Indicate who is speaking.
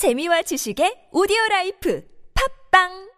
Speaker 1: 재미와 지식의 오디오 라이프. 팝빵!